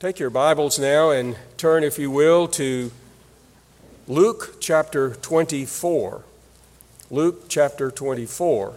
Take your Bibles now and turn, if you will, to Luke chapter 24. Luke chapter 24.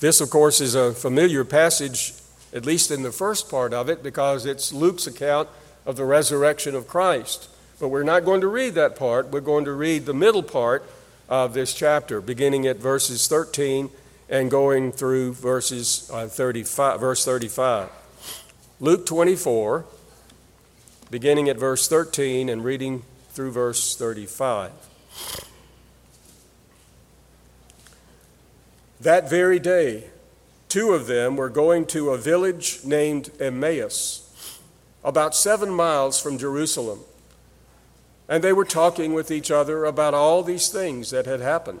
This, of course, is a familiar passage, at least in the first part of it, because it's Luke's account of the resurrection of Christ. But we're not going to read that part. We're going to read the middle part of this chapter, beginning at verses 13 and going through verses uh, 35, verse 35. Luke 24, beginning at verse 13 and reading through verse 35. That very day, two of them were going to a village named Emmaus, about seven miles from Jerusalem. And they were talking with each other about all these things that had happened.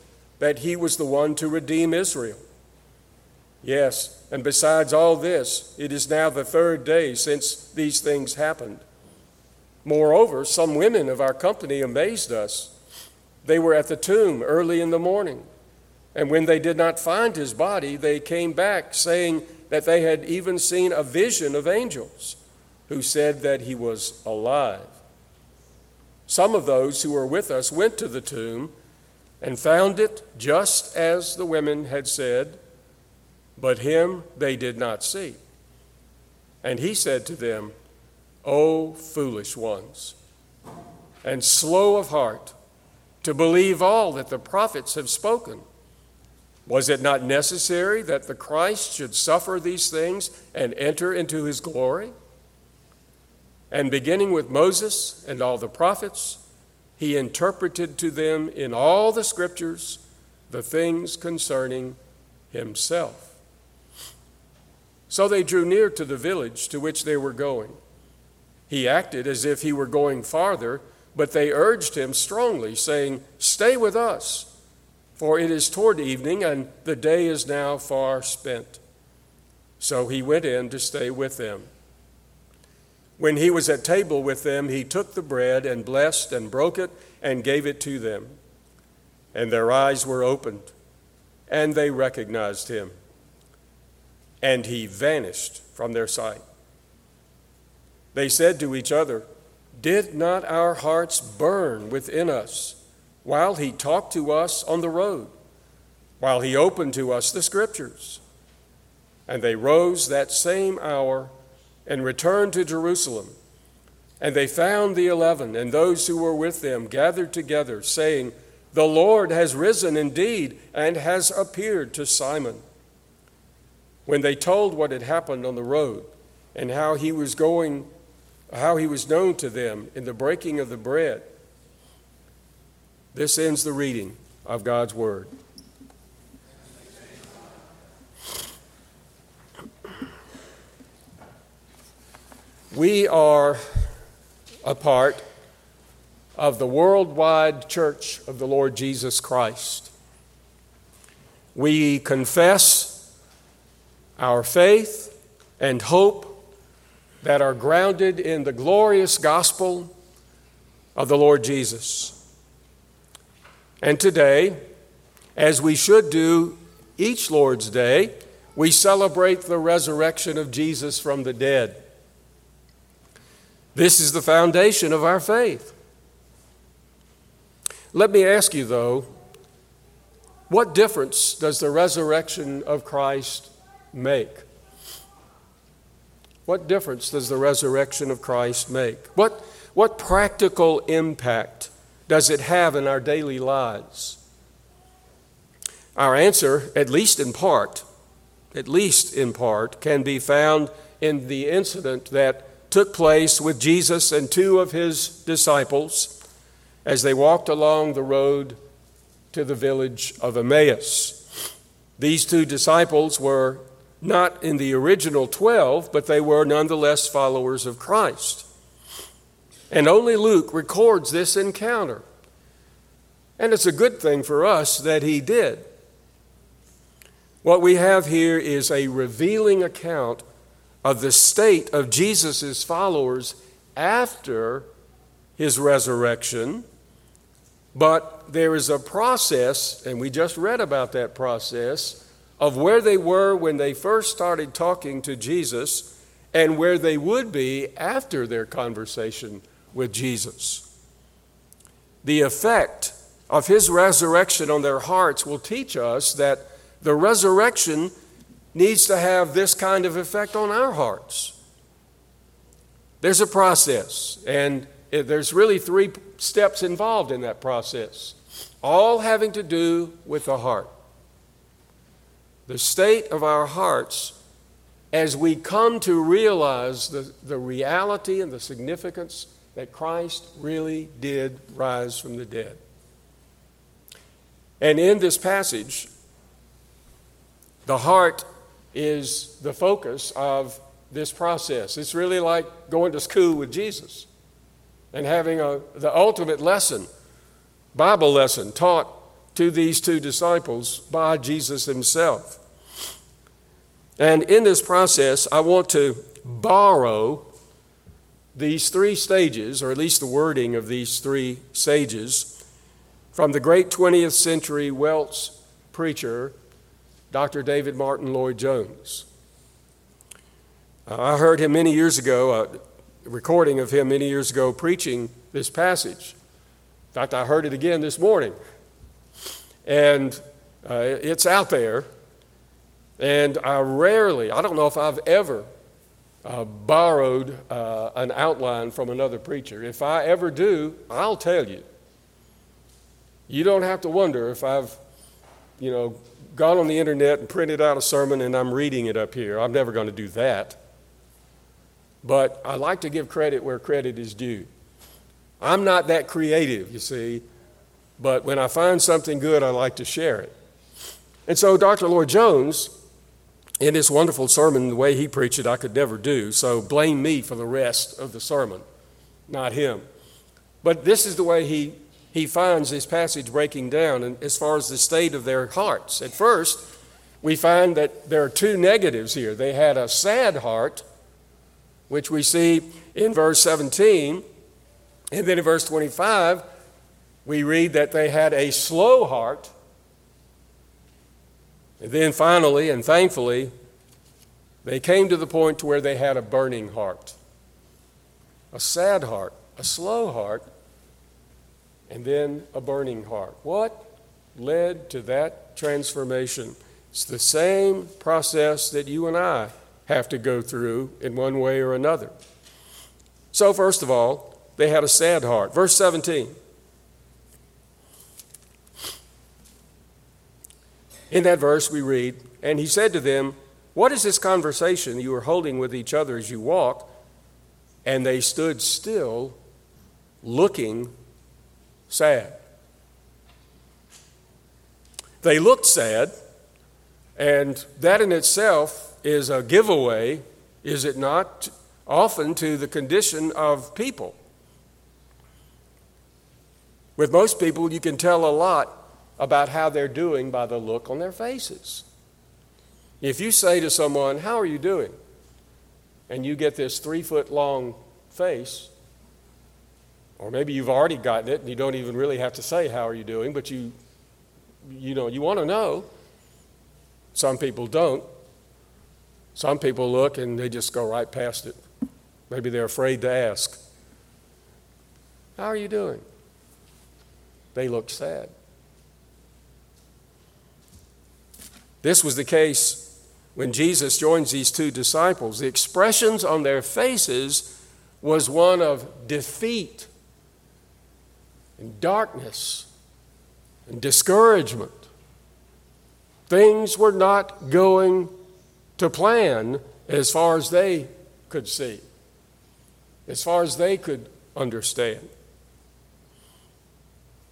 that he was the one to redeem Israel. Yes, and besides all this, it is now the third day since these things happened. Moreover, some women of our company amazed us. They were at the tomb early in the morning, and when they did not find his body, they came back saying that they had even seen a vision of angels who said that he was alive. Some of those who were with us went to the tomb and found it just as the women had said, but him they did not see. And he said to them, O foolish ones, and slow of heart to believe all that the prophets have spoken. Was it not necessary that the Christ should suffer these things and enter into his glory? And beginning with Moses and all the prophets, he interpreted to them in all the scriptures the things concerning himself. So they drew near to the village to which they were going. He acted as if he were going farther, but they urged him strongly, saying, Stay with us, for it is toward evening, and the day is now far spent. So he went in to stay with them. When he was at table with them, he took the bread and blessed and broke it and gave it to them. And their eyes were opened, and they recognized him. And he vanished from their sight. They said to each other, Did not our hearts burn within us while he talked to us on the road, while he opened to us the scriptures? And they rose that same hour and returned to Jerusalem. And they found the eleven and those who were with them gathered together, saying, The Lord has risen indeed and has appeared to Simon. When they told what had happened on the road and how he was going, how he was known to them in the breaking of the bread, this ends the reading of God's word. We are a part of the worldwide church of the Lord Jesus Christ. We confess our faith and hope that are grounded in the glorious gospel of the Lord Jesus. And today, as we should do each Lord's Day, we celebrate the resurrection of Jesus from the dead. This is the foundation of our faith. Let me ask you, though, What difference does the resurrection of Christ make? What difference does the resurrection of Christ make? What, what practical impact does it have in our daily lives? Our answer, at least in part, at least in part, can be found in the incident that took place with Jesus and two of his disciples as they walked along the road to the village of Emmaus. These two disciples were not in the original 12, but they were nonetheless followers of Christ. And only Luke records this encounter. And it's a good thing for us that he did. What we have here is a revealing account of the state of Jesus' followers after his resurrection. But there is a process, and we just read about that process, of where they were when they first started talking to Jesus and where they would be after their conversation with Jesus. The effect of his resurrection on their hearts will teach us that the resurrection needs to have this kind of effect on our hearts. There's a process, and there's really three steps involved in that process, all having to do with the heart. The state of our hearts as we come to realize the, the reality and the significance that Christ really did rise from the dead. And in this passage, the heart is the focus of this process. It's really like going to school with Jesus and having a, the ultimate lesson, Bible lesson, taught to these two disciples by Jesus himself. And in this process, I want to borrow these three stages, or at least the wording of these three stages, from the great 20th century Welsh preacher, Dr. David Martyn Lloyd Jones. Uh, I heard him many years ago, a recording of him many years ago preaching this passage. In fact, I heard it again this morning. And uh, it's out there. And I rarely, I don't know if I've ever uh, borrowed uh, an outline from another preacher. If I ever do, I'll tell you. You don't have to wonder if I've, you know, gone on the internet and printed out a sermon and I'm reading it up here. I'm never going to do that. But I like to give credit where credit is due. I'm not that creative, you see, but when I find something good, I like to share it. And so Dr. Lloyd Jones, in his wonderful sermon, the way he preached it, I could never do. So blame me for the rest of the sermon, not him. But this is the way he he finds this passage breaking down and as far as the state of their hearts. At first, we find that there are two negatives here. They had a sad heart, which we see in verse 17, and then in verse 25, we read that they had a slow heart. And then finally and thankfully, they came to the point to where they had a burning heart, a sad heart, a slow heart, and then a burning heart. What led to that transformation? It's the same process that you and I have to go through in one way or another. So, first of all, they had a sad heart. Verse 17. In that verse, we read, And he said to them, What is this conversation you are holding with each other as you walk? And they stood still, looking sad. They looked sad, and that in itself is a giveaway, is it not, often to the condition of people. With most people, you can tell a lot about how they're doing by the look on their faces. If you say to someone, How are you doing? and you get this three foot long face, or maybe you've already gotten it and you don't even really have to say, How are you doing? But you, you know, you want to know. Some people don't. Some people look and they just go right past it. Maybe they're afraid to ask. How are you doing? They look sad. This was the case when Jesus joins these two disciples. The expressions on their faces was one of defeat and darkness and discouragement. Things were not going to plan as far as they could see, as far as they could understand.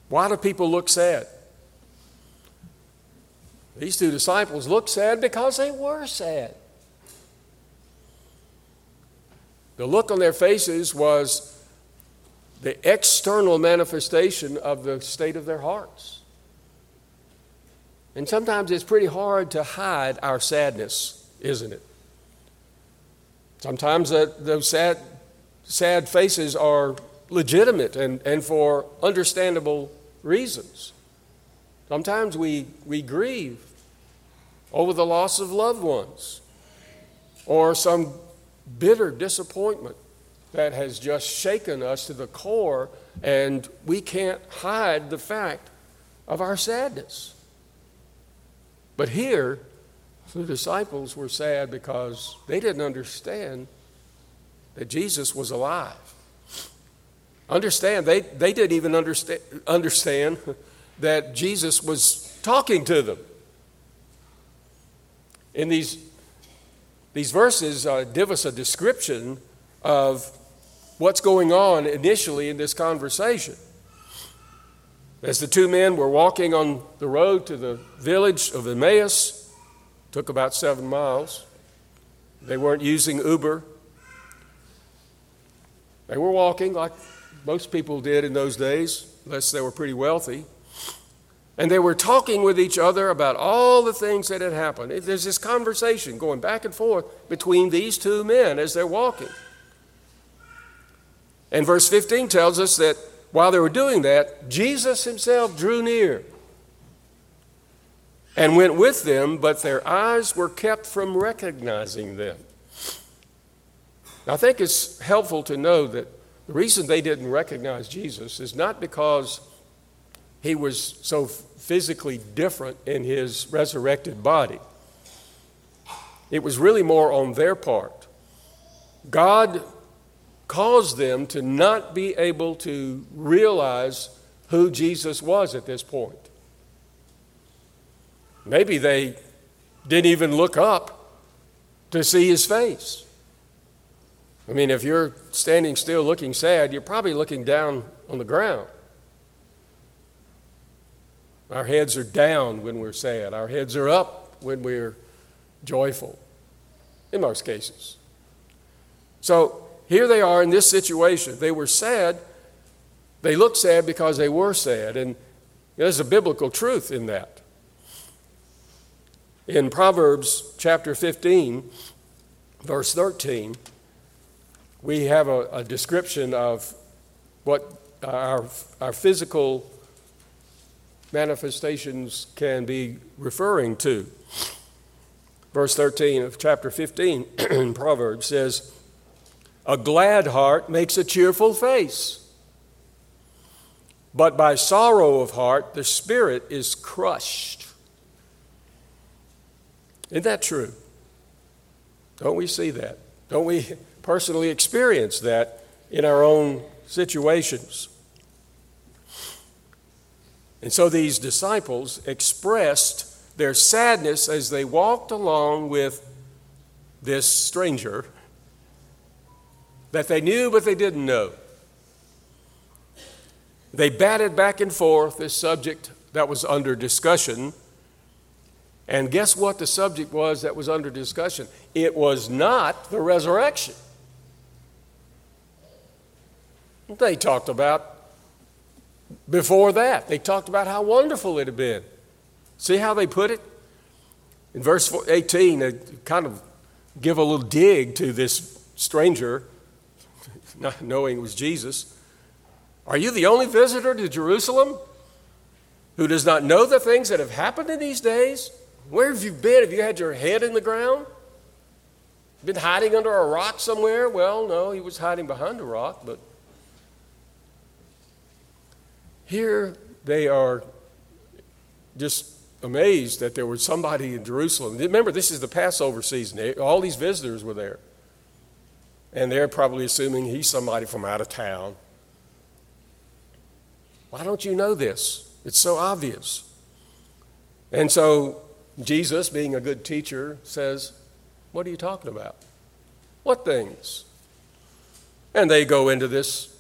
Why do people look sad? These two disciples looked sad because they were sad. The look on their faces was the external manifestation of the state of their hearts. And sometimes it's pretty hard to hide our sadness, isn't it? Sometimes uh, those sad, sad faces are legitimate and, and for understandable reasons. Sometimes we, we grieve over the loss of loved ones or some bitter disappointment that has just shaken us to the core, and we can't hide the fact of our sadness. But here, the disciples were sad because they didn't understand that Jesus was alive. Understand, they, they didn't even understand, understand that Jesus was talking to them. In these, these verses, uh, give us a description of what's going on initially in this conversation. As the two men were walking on the road to the village of Emmaus, took about seven miles. They weren't using Uber. They were walking like most people did in those days, unless they were pretty wealthy. And they were talking with each other about all the things that had happened. There's this conversation going back and forth between these two men as they're walking. And verse 15 tells us that while they were doing that, Jesus himself drew near and went with them, but their eyes were kept from recognizing them. I think it's helpful to know that the reason they didn't recognize Jesus is not because he was so physically different in his resurrected body. It was really more on their part. God caused them to not be able to realize who Jesus was at this point. Maybe they didn't even look up to see his face. I mean, if you're standing still looking sad, you're probably looking down on the ground. Our heads are down when we're sad, our heads are up when we're joyful, in most cases. So, here they are in this situation. They were sad. They looked sad because they were sad. And there's a biblical truth in that. In Proverbs chapter 15, verse 13, we have a, a description of what uh, our, our physical manifestations can be referring to. Verse 13 of chapter 15 in Proverbs says, a glad heart makes a cheerful face. But by sorrow of heart, the spirit is crushed. Isn't that true? Don't we see that? Don't we personally experience that in our own situations? And so these disciples expressed their sadness as they walked along with this stranger that they knew but they didn't know. They batted back and forth this subject that was under discussion. And guess what the subject was that was under discussion? It was not the resurrection. They talked about before that, they talked about how wonderful it had been. See how they put it? In verse 18, they kind of give a little dig to this stranger not knowing it was Jesus. Are you the only visitor to Jerusalem who does not know the things that have happened in these days? Where have you been? Have you had your head in the ground? Been hiding under a rock somewhere? Well, no, he was hiding behind a rock, but here they are just amazed that there was somebody in Jerusalem. Remember, this is the Passover season. All these visitors were there. And they're probably assuming he's somebody from out of town. Why don't you know this? It's so obvious. And so Jesus, being a good teacher, says, What are you talking about? What things? And they go into this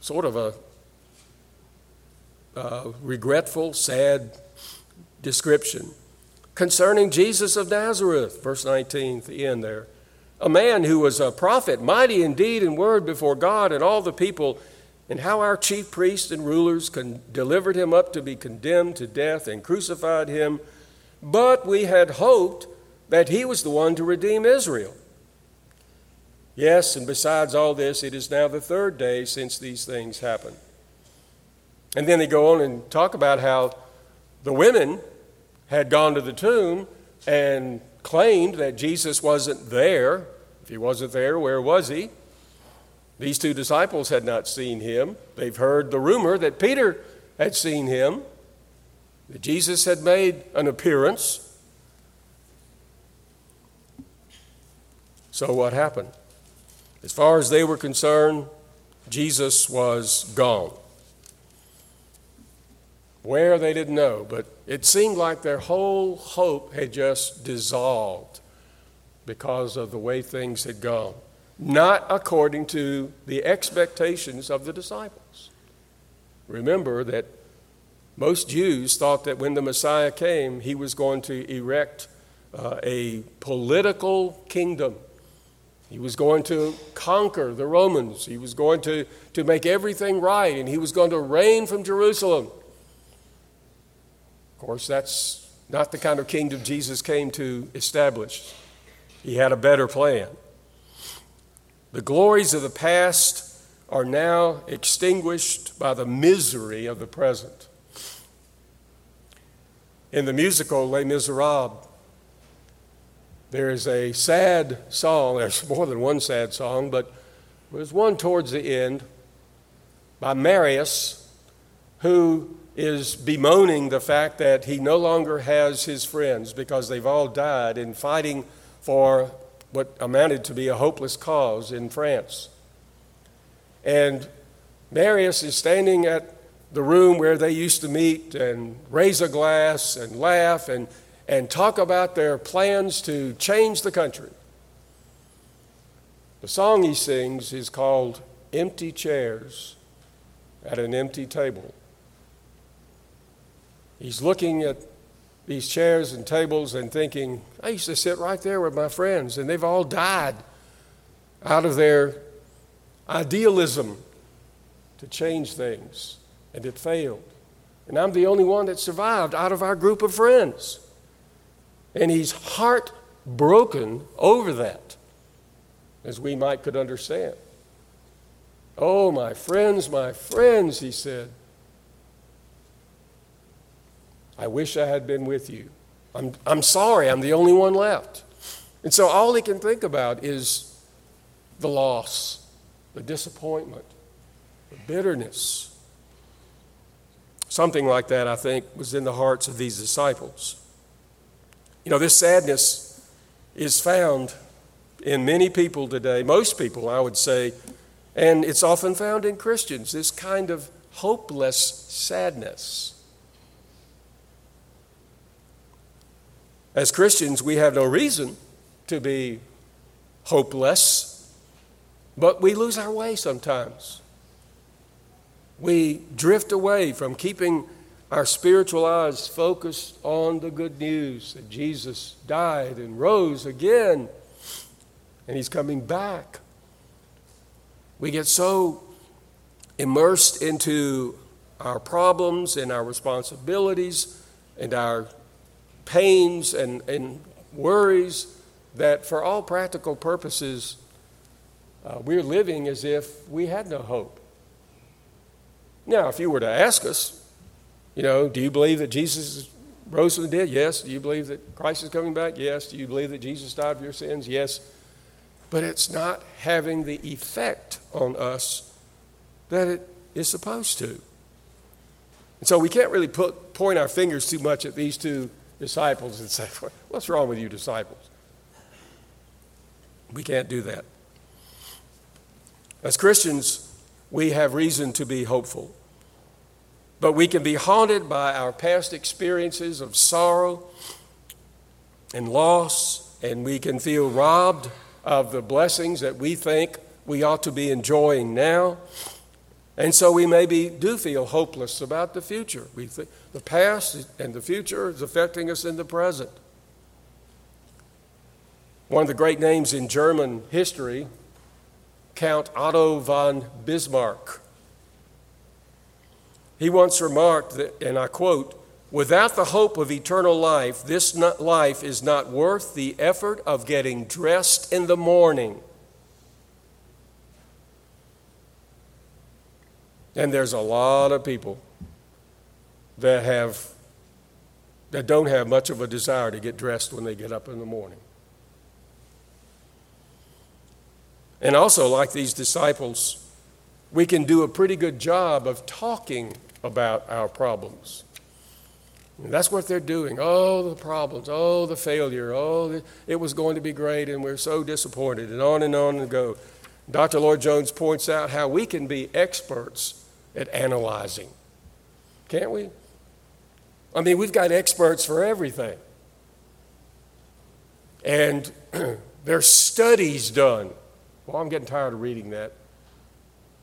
sort of a uh, regretful, sad description concerning Jesus of Nazareth, verse 19, the end there. A man who was a prophet, mighty in deed and word before God and all the people, and how our chief priests and rulers con- delivered him up to be condemned to death and crucified him. But we had hoped that he was the one to redeem Israel. Yes, and besides all this, it is now the third day since these things happened. And then they go on and talk about how the women had gone to the tomb and claimed that Jesus wasn't there. If he wasn't there, where was he? These two disciples had not seen him. They've heard the rumor that Peter had seen him, that Jesus had made an appearance. So, what happened? As far as they were concerned, Jesus was gone. Where they didn't know, but it seemed like their whole hope had just dissolved because of the way things had gone, not according to the expectations of the disciples. Remember that most Jews thought that when the Messiah came, he was going to erect uh, a political kingdom. He was going to conquer the Romans. He was going to, to make everything right, and he was going to reign from Jerusalem. Of course, that's not the kind of kingdom Jesus came to establish. He had a better plan. The glories of the past are now extinguished by the misery of the present. In the musical Les Miserables, there is a sad song. There's more than one sad song, but there's one towards the end by Marius, who is bemoaning the fact that he no longer has his friends because they've all died in fighting for what amounted to be a hopeless cause in France. And Marius is standing at the room where they used to meet and raise a glass and laugh and, and talk about their plans to change the country. The song he sings is called Empty Chairs at an Empty Table. He's looking at these chairs and tables and thinking, I used to sit right there with my friends, and they've all died out of their idealism to change things, and it failed. And I'm the only one that survived out of our group of friends. And he's heartbroken over that, as we might could understand. Oh, my friends, my friends, he said. I wish I had been with you. I'm, I'm sorry, I'm the only one left. And so all he can think about is the loss, the disappointment, the bitterness. Something like that, I think, was in the hearts of these disciples. You know, this sadness is found in many people today, most people, I would say, and it's often found in Christians, this kind of hopeless sadness. As Christians, we have no reason to be hopeless, but we lose our way sometimes. We drift away from keeping our spiritual eyes focused on the good news that Jesus died and rose again, and he's coming back. We get so immersed into our problems and our responsibilities and our pains and, and worries that, for all practical purposes, uh, we're living as if we had no hope. Now, if you were to ask us, you know, do you believe that Jesus rose from the dead? Yes. Do you believe that Christ is coming back? Yes. Do you believe that Jesus died for your sins? Yes. But it's not having the effect on us that it is supposed to. And so we can't really put, point our fingers too much at these two disciples and say, What's wrong with you, disciples? We can't do that. As Christians, we have reason to be hopeful. But we can be haunted by our past experiences of sorrow and loss, and we can feel robbed of the blessings that we think we ought to be enjoying now. And so we maybe do feel hopeless about the future. We the past and the future is affecting us in the present. One of the great names in German history, Count Otto von Bismarck. He once remarked that, and I quote, without the hope of eternal life, this life is not worth the effort of getting dressed in the morning And there's a lot of people that have that don't have much of a desire to get dressed when they get up in the morning. And also, like these disciples, we can do a pretty good job of talking about our problems. And that's what they're doing. Oh, the problems. Oh, the failure. Oh, it was going to be great, and we're so disappointed, and on and on and go. Dr. Lloyd Jones points out how we can be experts at analyzing. Can't we? I mean, we've got experts for everything. And there's studies done. Well, I'm getting tired of reading that.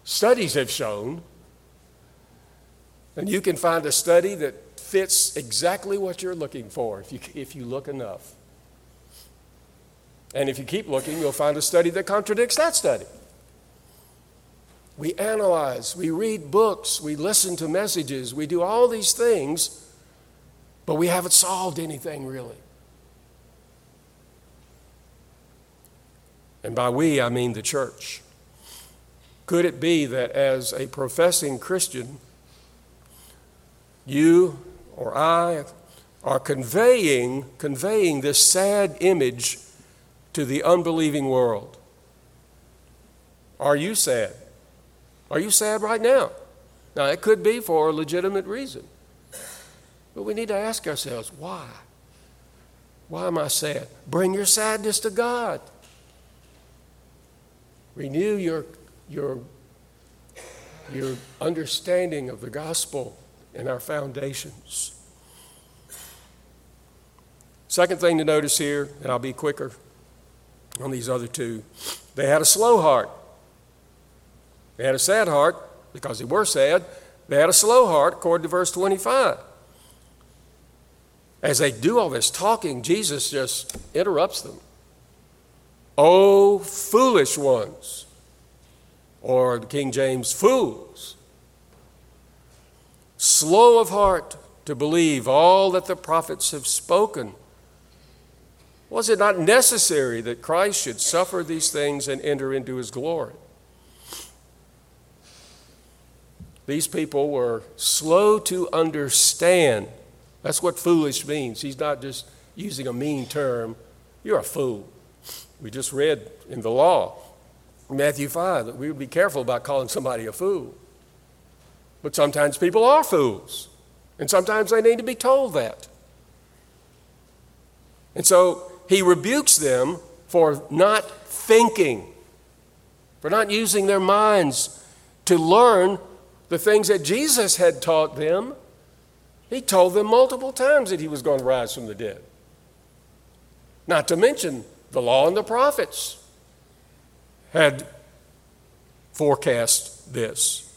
Studies have shown, and you can find a study that fits exactly what you're looking for if you, if you look enough. And if you keep looking, you'll find a study that contradicts that study. We analyze, we read books, we listen to messages, we do all these things, but we haven't solved anything really. And by we, I mean the church. Could it be that as a professing Christian, you or I are conveying, conveying this sad image to the unbelieving world? Are you sad? Are you sad right now? Now, it could be for a legitimate reason. But we need to ask ourselves, why? Why am I sad? Bring your sadness to God. Renew your, your, your understanding of the gospel and our foundations. Second thing to notice here, and I'll be quicker on these other two, they had a slow heart. They had a sad heart because they were sad. They had a slow heart, according to verse 25. As they do all this talking, Jesus just interrupts them. Oh, foolish ones, or the King James, fools, slow of heart to believe all that the prophets have spoken. Was it not necessary that Christ should suffer these things and enter into his glory? These people were slow to understand. That's what foolish means. He's not just using a mean term. You're a fool. We just read in the law, Matthew 5, that we would be careful about calling somebody a fool. But sometimes people are fools, and sometimes they need to be told that. And so he rebukes them for not thinking, for not using their minds to learn the things that Jesus had taught them, he told them multiple times that he was going to rise from the dead. Not to mention the law and the prophets had forecast this.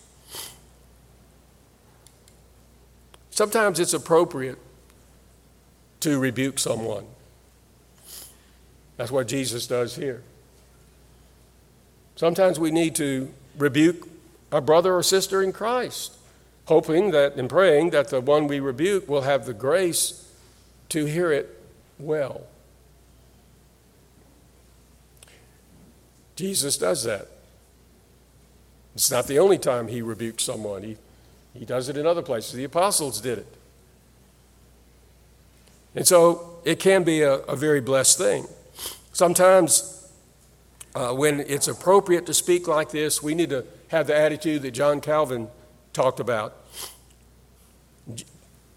Sometimes it's appropriate to rebuke someone. That's what Jesus does here. Sometimes we need to rebuke a brother or sister in Christ, hoping that and praying that the one we rebuke will have the grace to hear it well. Jesus does that. It's not the only time he rebukes someone, he, he does it in other places. The apostles did it. And so it can be a, a very blessed thing. Sometimes, uh, when it's appropriate to speak like this, we need to have the attitude that John Calvin talked about.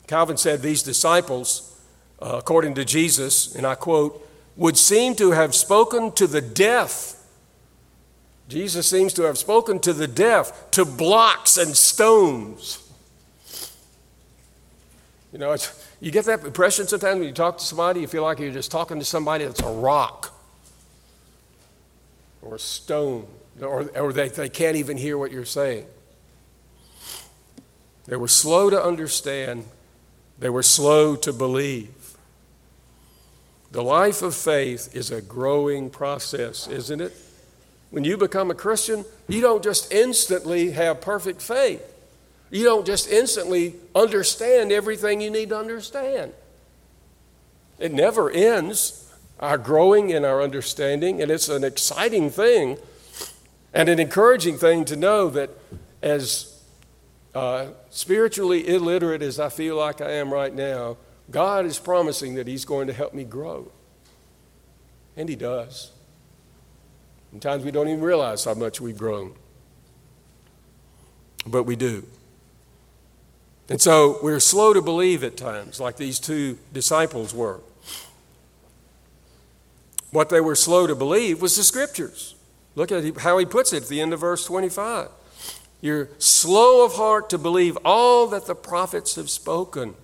Calvin said these disciples, uh, according to Jesus, and I quote, would seem to have spoken to the deaf. Jesus seems to have spoken to the deaf, to blocks and stones. You know, you get that impression sometimes when you talk to somebody, you feel like you're just talking to somebody that's a rock or a stone, or, or they, they can't even hear what you're saying. They were slow to understand, they were slow to believe. The life of faith is a growing process, isn't it? When you become a Christian, you don't just instantly have perfect faith. You don't just instantly understand everything you need to understand. It never ends, our growing in our understanding, and it's an exciting thing and an encouraging thing to know that as uh, spiritually illiterate as I feel like I am right now, God is promising that He's going to help me grow. And He does. Sometimes we don't even realize how much we've grown, but we do. And so we're slow to believe at times, like these two disciples were. What they were slow to believe was the scriptures. Look at how he puts it at the end of verse 25. You're slow of heart to believe all that the prophets have spoken.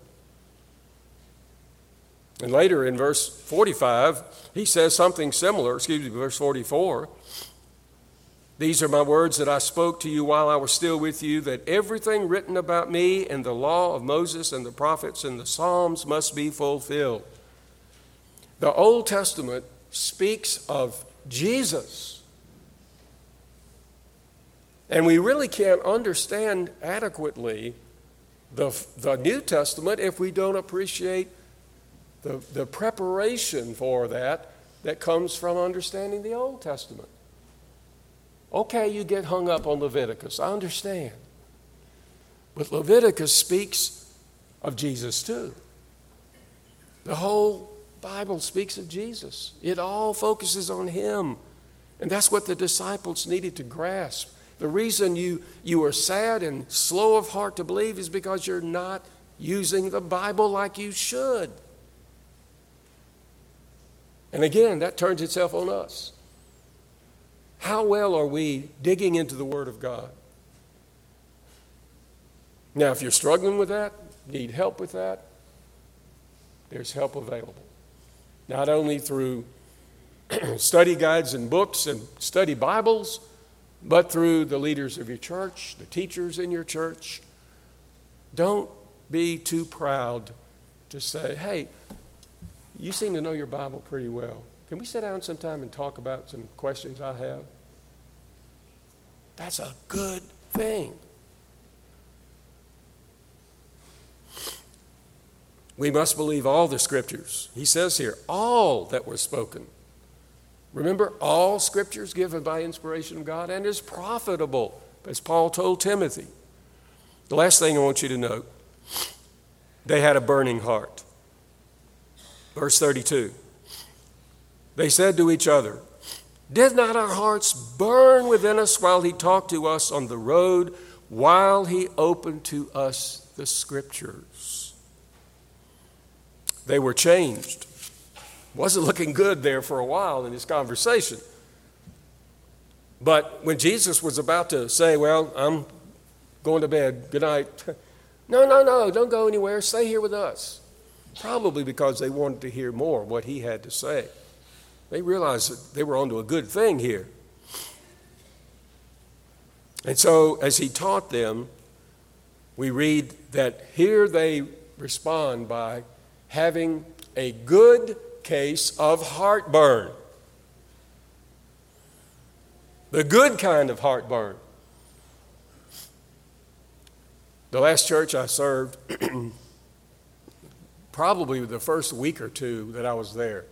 And later in verse 45, he says something similar, excuse me, verse 44. These are my words that I spoke to you while I was still with you, that everything written about me in the law of Moses and the prophets and the Psalms must be fulfilled. The Old Testament speaks of Jesus. And we really can't understand adequately the, the New Testament if we don't appreciate the, the preparation for that that comes from understanding the Old Testament. Okay, you get hung up on Leviticus. I understand. But Leviticus speaks of Jesus too. The whole Bible speaks of Jesus, it all focuses on Him. And that's what the disciples needed to grasp. The reason you, you are sad and slow of heart to believe is because you're not using the Bible like you should. And again, that turns itself on us. How well are we digging into the Word of God? Now, if you're struggling with that, need help with that, there's help available. Not only through study guides and books and study Bibles, but through the leaders of your church, the teachers in your church. Don't be too proud to say, hey, you seem to know your Bible pretty well. Can we sit down sometime and talk about some questions I have? That's a good thing. We must believe all the scriptures. He says here, all that were spoken. Remember, all scriptures given by inspiration of God and is profitable, as Paul told Timothy. The last thing I want you to note they had a burning heart. Verse 32. They said to each other, Did not our hearts burn within us while he talked to us on the road, while he opened to us the scriptures? They were changed. Wasn't looking good there for a while in this conversation. But when Jesus was about to say, Well, I'm going to bed, good night, no, no, no, don't go anywhere, stay here with us. Probably because they wanted to hear more what he had to say. They realized that they were onto a good thing here. And so, as he taught them, we read that here they respond by having a good case of heartburn. The good kind of heartburn. The last church I served, probably the first week or two that I was there,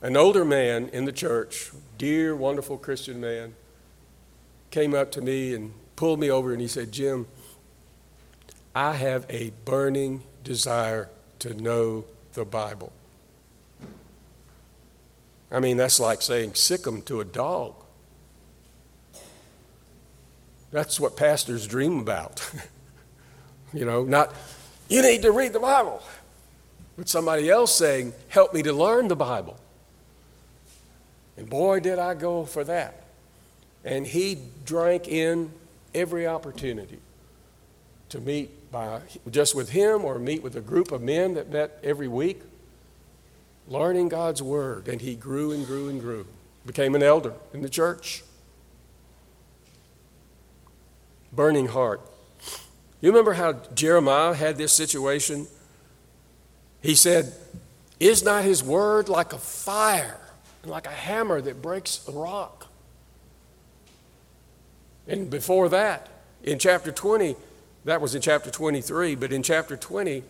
an older man in the church, dear, wonderful Christian man, came up to me and pulled me over and he said, Jim, I have a burning desire to know the Bible. I mean, that's like saying sick 'em to a dog. That's what pastors dream about. You know, not, you need to read the Bible, but somebody else saying, help me to learn the Bible. And boy, did I go for that. And he drank in every opportunity to meet by just with him or meet with a group of men that met every week, learning God's word. And he grew and grew and grew, became an elder in the church. Burning heart. You remember how Jeremiah had this situation? He said, Is not his word like a fire and like a hammer that breaks a rock? And before that, in chapter 20, that was in chapter 23, but in chapter 20,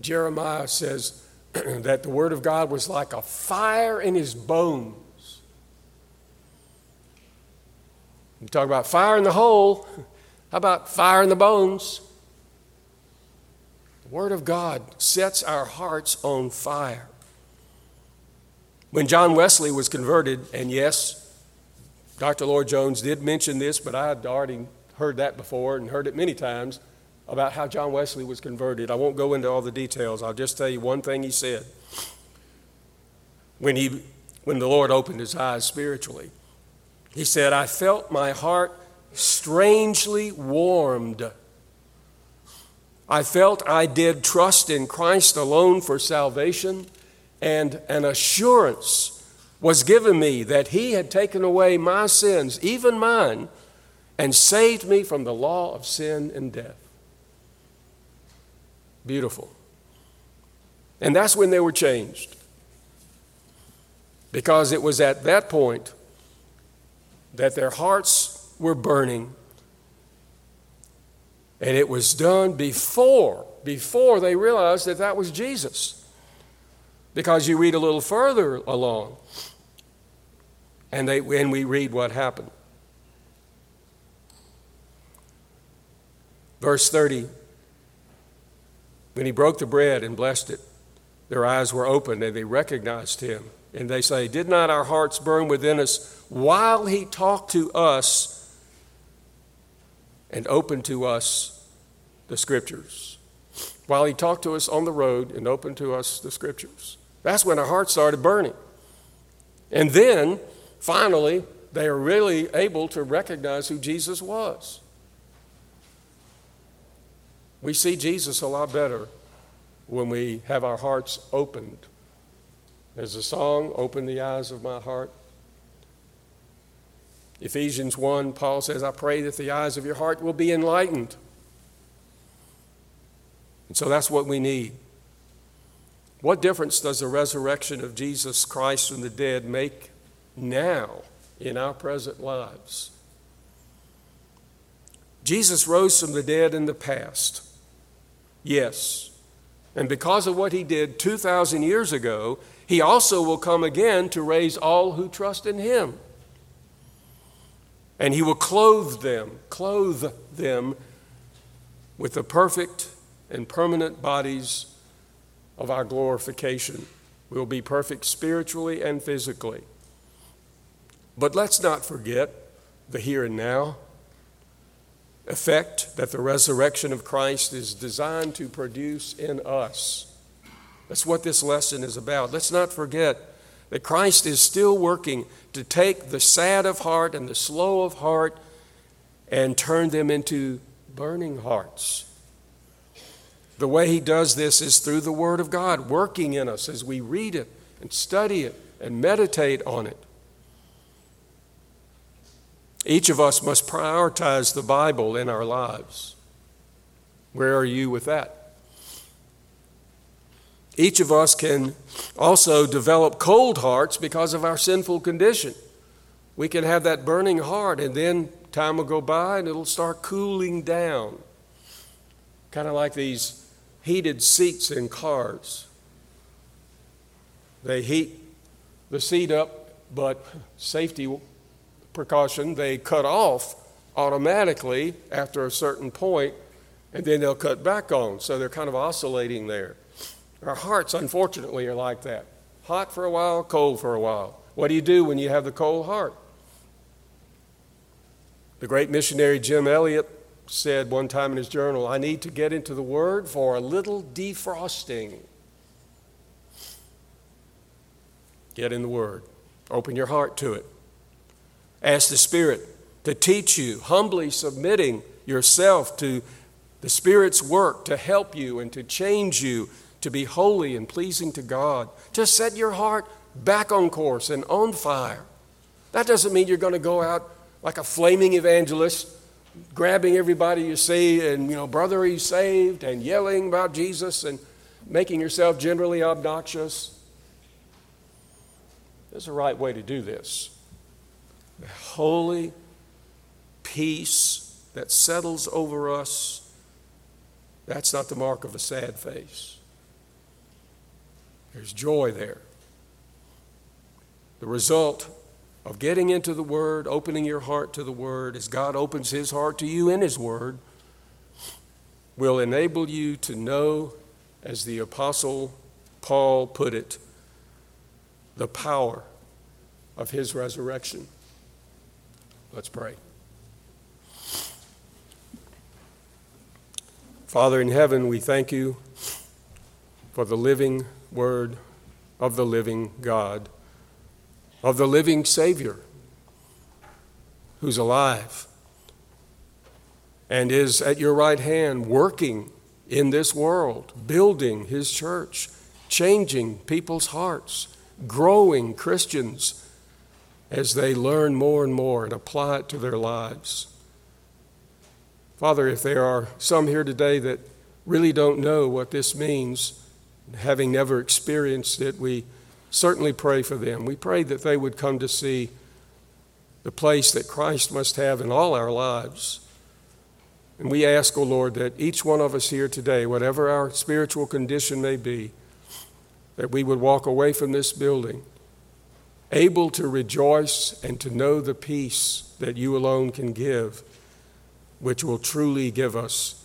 Jeremiah says that the word of God was like a fire in his bones. You talk about fire in the hole. How about fire in the bones? The Word of God sets our hearts on fire. When John Wesley was converted, and yes, Dr. Lloyd Jones did mention this, but I had already heard that before and heard it many times about how John Wesley was converted. I won't go into all the details. I'll just tell you one thing he said. When, he, when the Lord opened his eyes spiritually, he said, I felt my heart strangely warmed. I felt I did trust in Christ alone for salvation, and an assurance was given me that He had taken away my sins, even mine, and saved me from the law of sin and death. Beautiful. And that's when they were changed. Because it was at that point that their hearts were burning. And it was done before, before they realized that that was Jesus. Because you read a little further along, and, they, and we read what happened. Verse 30 When he broke the bread and blessed it, their eyes were opened and they recognized him. And they say, Did not our hearts burn within us while he talked to us and opened to us the scriptures. While he talked to us on the road and opened to us the scriptures. That's when our hearts started burning. And then, finally, they are really able to recognize who Jesus was. We see Jesus a lot better when we have our hearts opened. There's a song, Open the Eyes of My Heart. Ephesians 1, Paul says, I pray that the eyes of your heart will be enlightened. And so that's what we need. What difference does the resurrection of Jesus Christ from the dead make now in our present lives? Jesus rose from the dead in the past. Yes. And because of what he did 2,000 years ago, he also will come again to raise all who trust in him and he will clothe them, clothe them with the perfect and permanent bodies of our glorification. We will be perfect spiritually and physically. But let's not forget the here and now effect that the resurrection of Christ is designed to produce in us. That's what this lesson is about. Let's not forget that Christ is still working to take the sad of heart and the slow of heart and turn them into burning hearts. The way he does this is through the Word of God, working in us as we read it and study it and meditate on it. Each of us must prioritize the Bible in our lives. Where are you with that? Each of us can also develop cold hearts because of our sinful condition. We can have that burning heart, and then time will go by and it'll start cooling down. Kind of like these heated seats in cars. They heat the seat up, but safety precaution, they cut off automatically after a certain point, and then they'll cut back on. So they're kind of oscillating there. Our hearts, unfortunately, are like that hot for a while, cold for a while. What do you do when you have the cold heart? The great missionary Jim Elliot said one time in his journal, I need to get into the Word for a little defrosting. Get in the Word, open your heart to it. Ask the Spirit to teach you, humbly submitting yourself to the Spirit's work to help you and to change you to be holy and pleasing to God. Just set your heart back on course and on fire. That doesn't mean you're going to go out like a flaming evangelist, grabbing everybody you see and, you know, brother, he's saved, and yelling about Jesus and making yourself generally obnoxious. There's a right way to do this. The holy peace that settles over us, that's not the mark of a sad face. There's joy there. The result of getting into the Word, opening your heart to the Word, as God opens His heart to you in His Word, will enable you to know, as the Apostle Paul put it, the power of His resurrection. Let's pray. Father in heaven, we thank you for the living Word of the living God of the living Savior who's alive and is at your right hand working in this world, building his church, changing people's hearts, growing Christians as they learn more and more and apply it to their lives. Father, if there are some here today that really don't know what this means, having never experienced it, we certainly pray for them. We pray that they would come to see the place that Christ must have in all our lives. And we ask, O oh Lord, that each one of us here today, whatever our spiritual condition may be, that we would walk away from this building able to rejoice and to know the peace that you alone can give, which will truly give us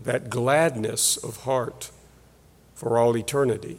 that gladness of heart for all eternity.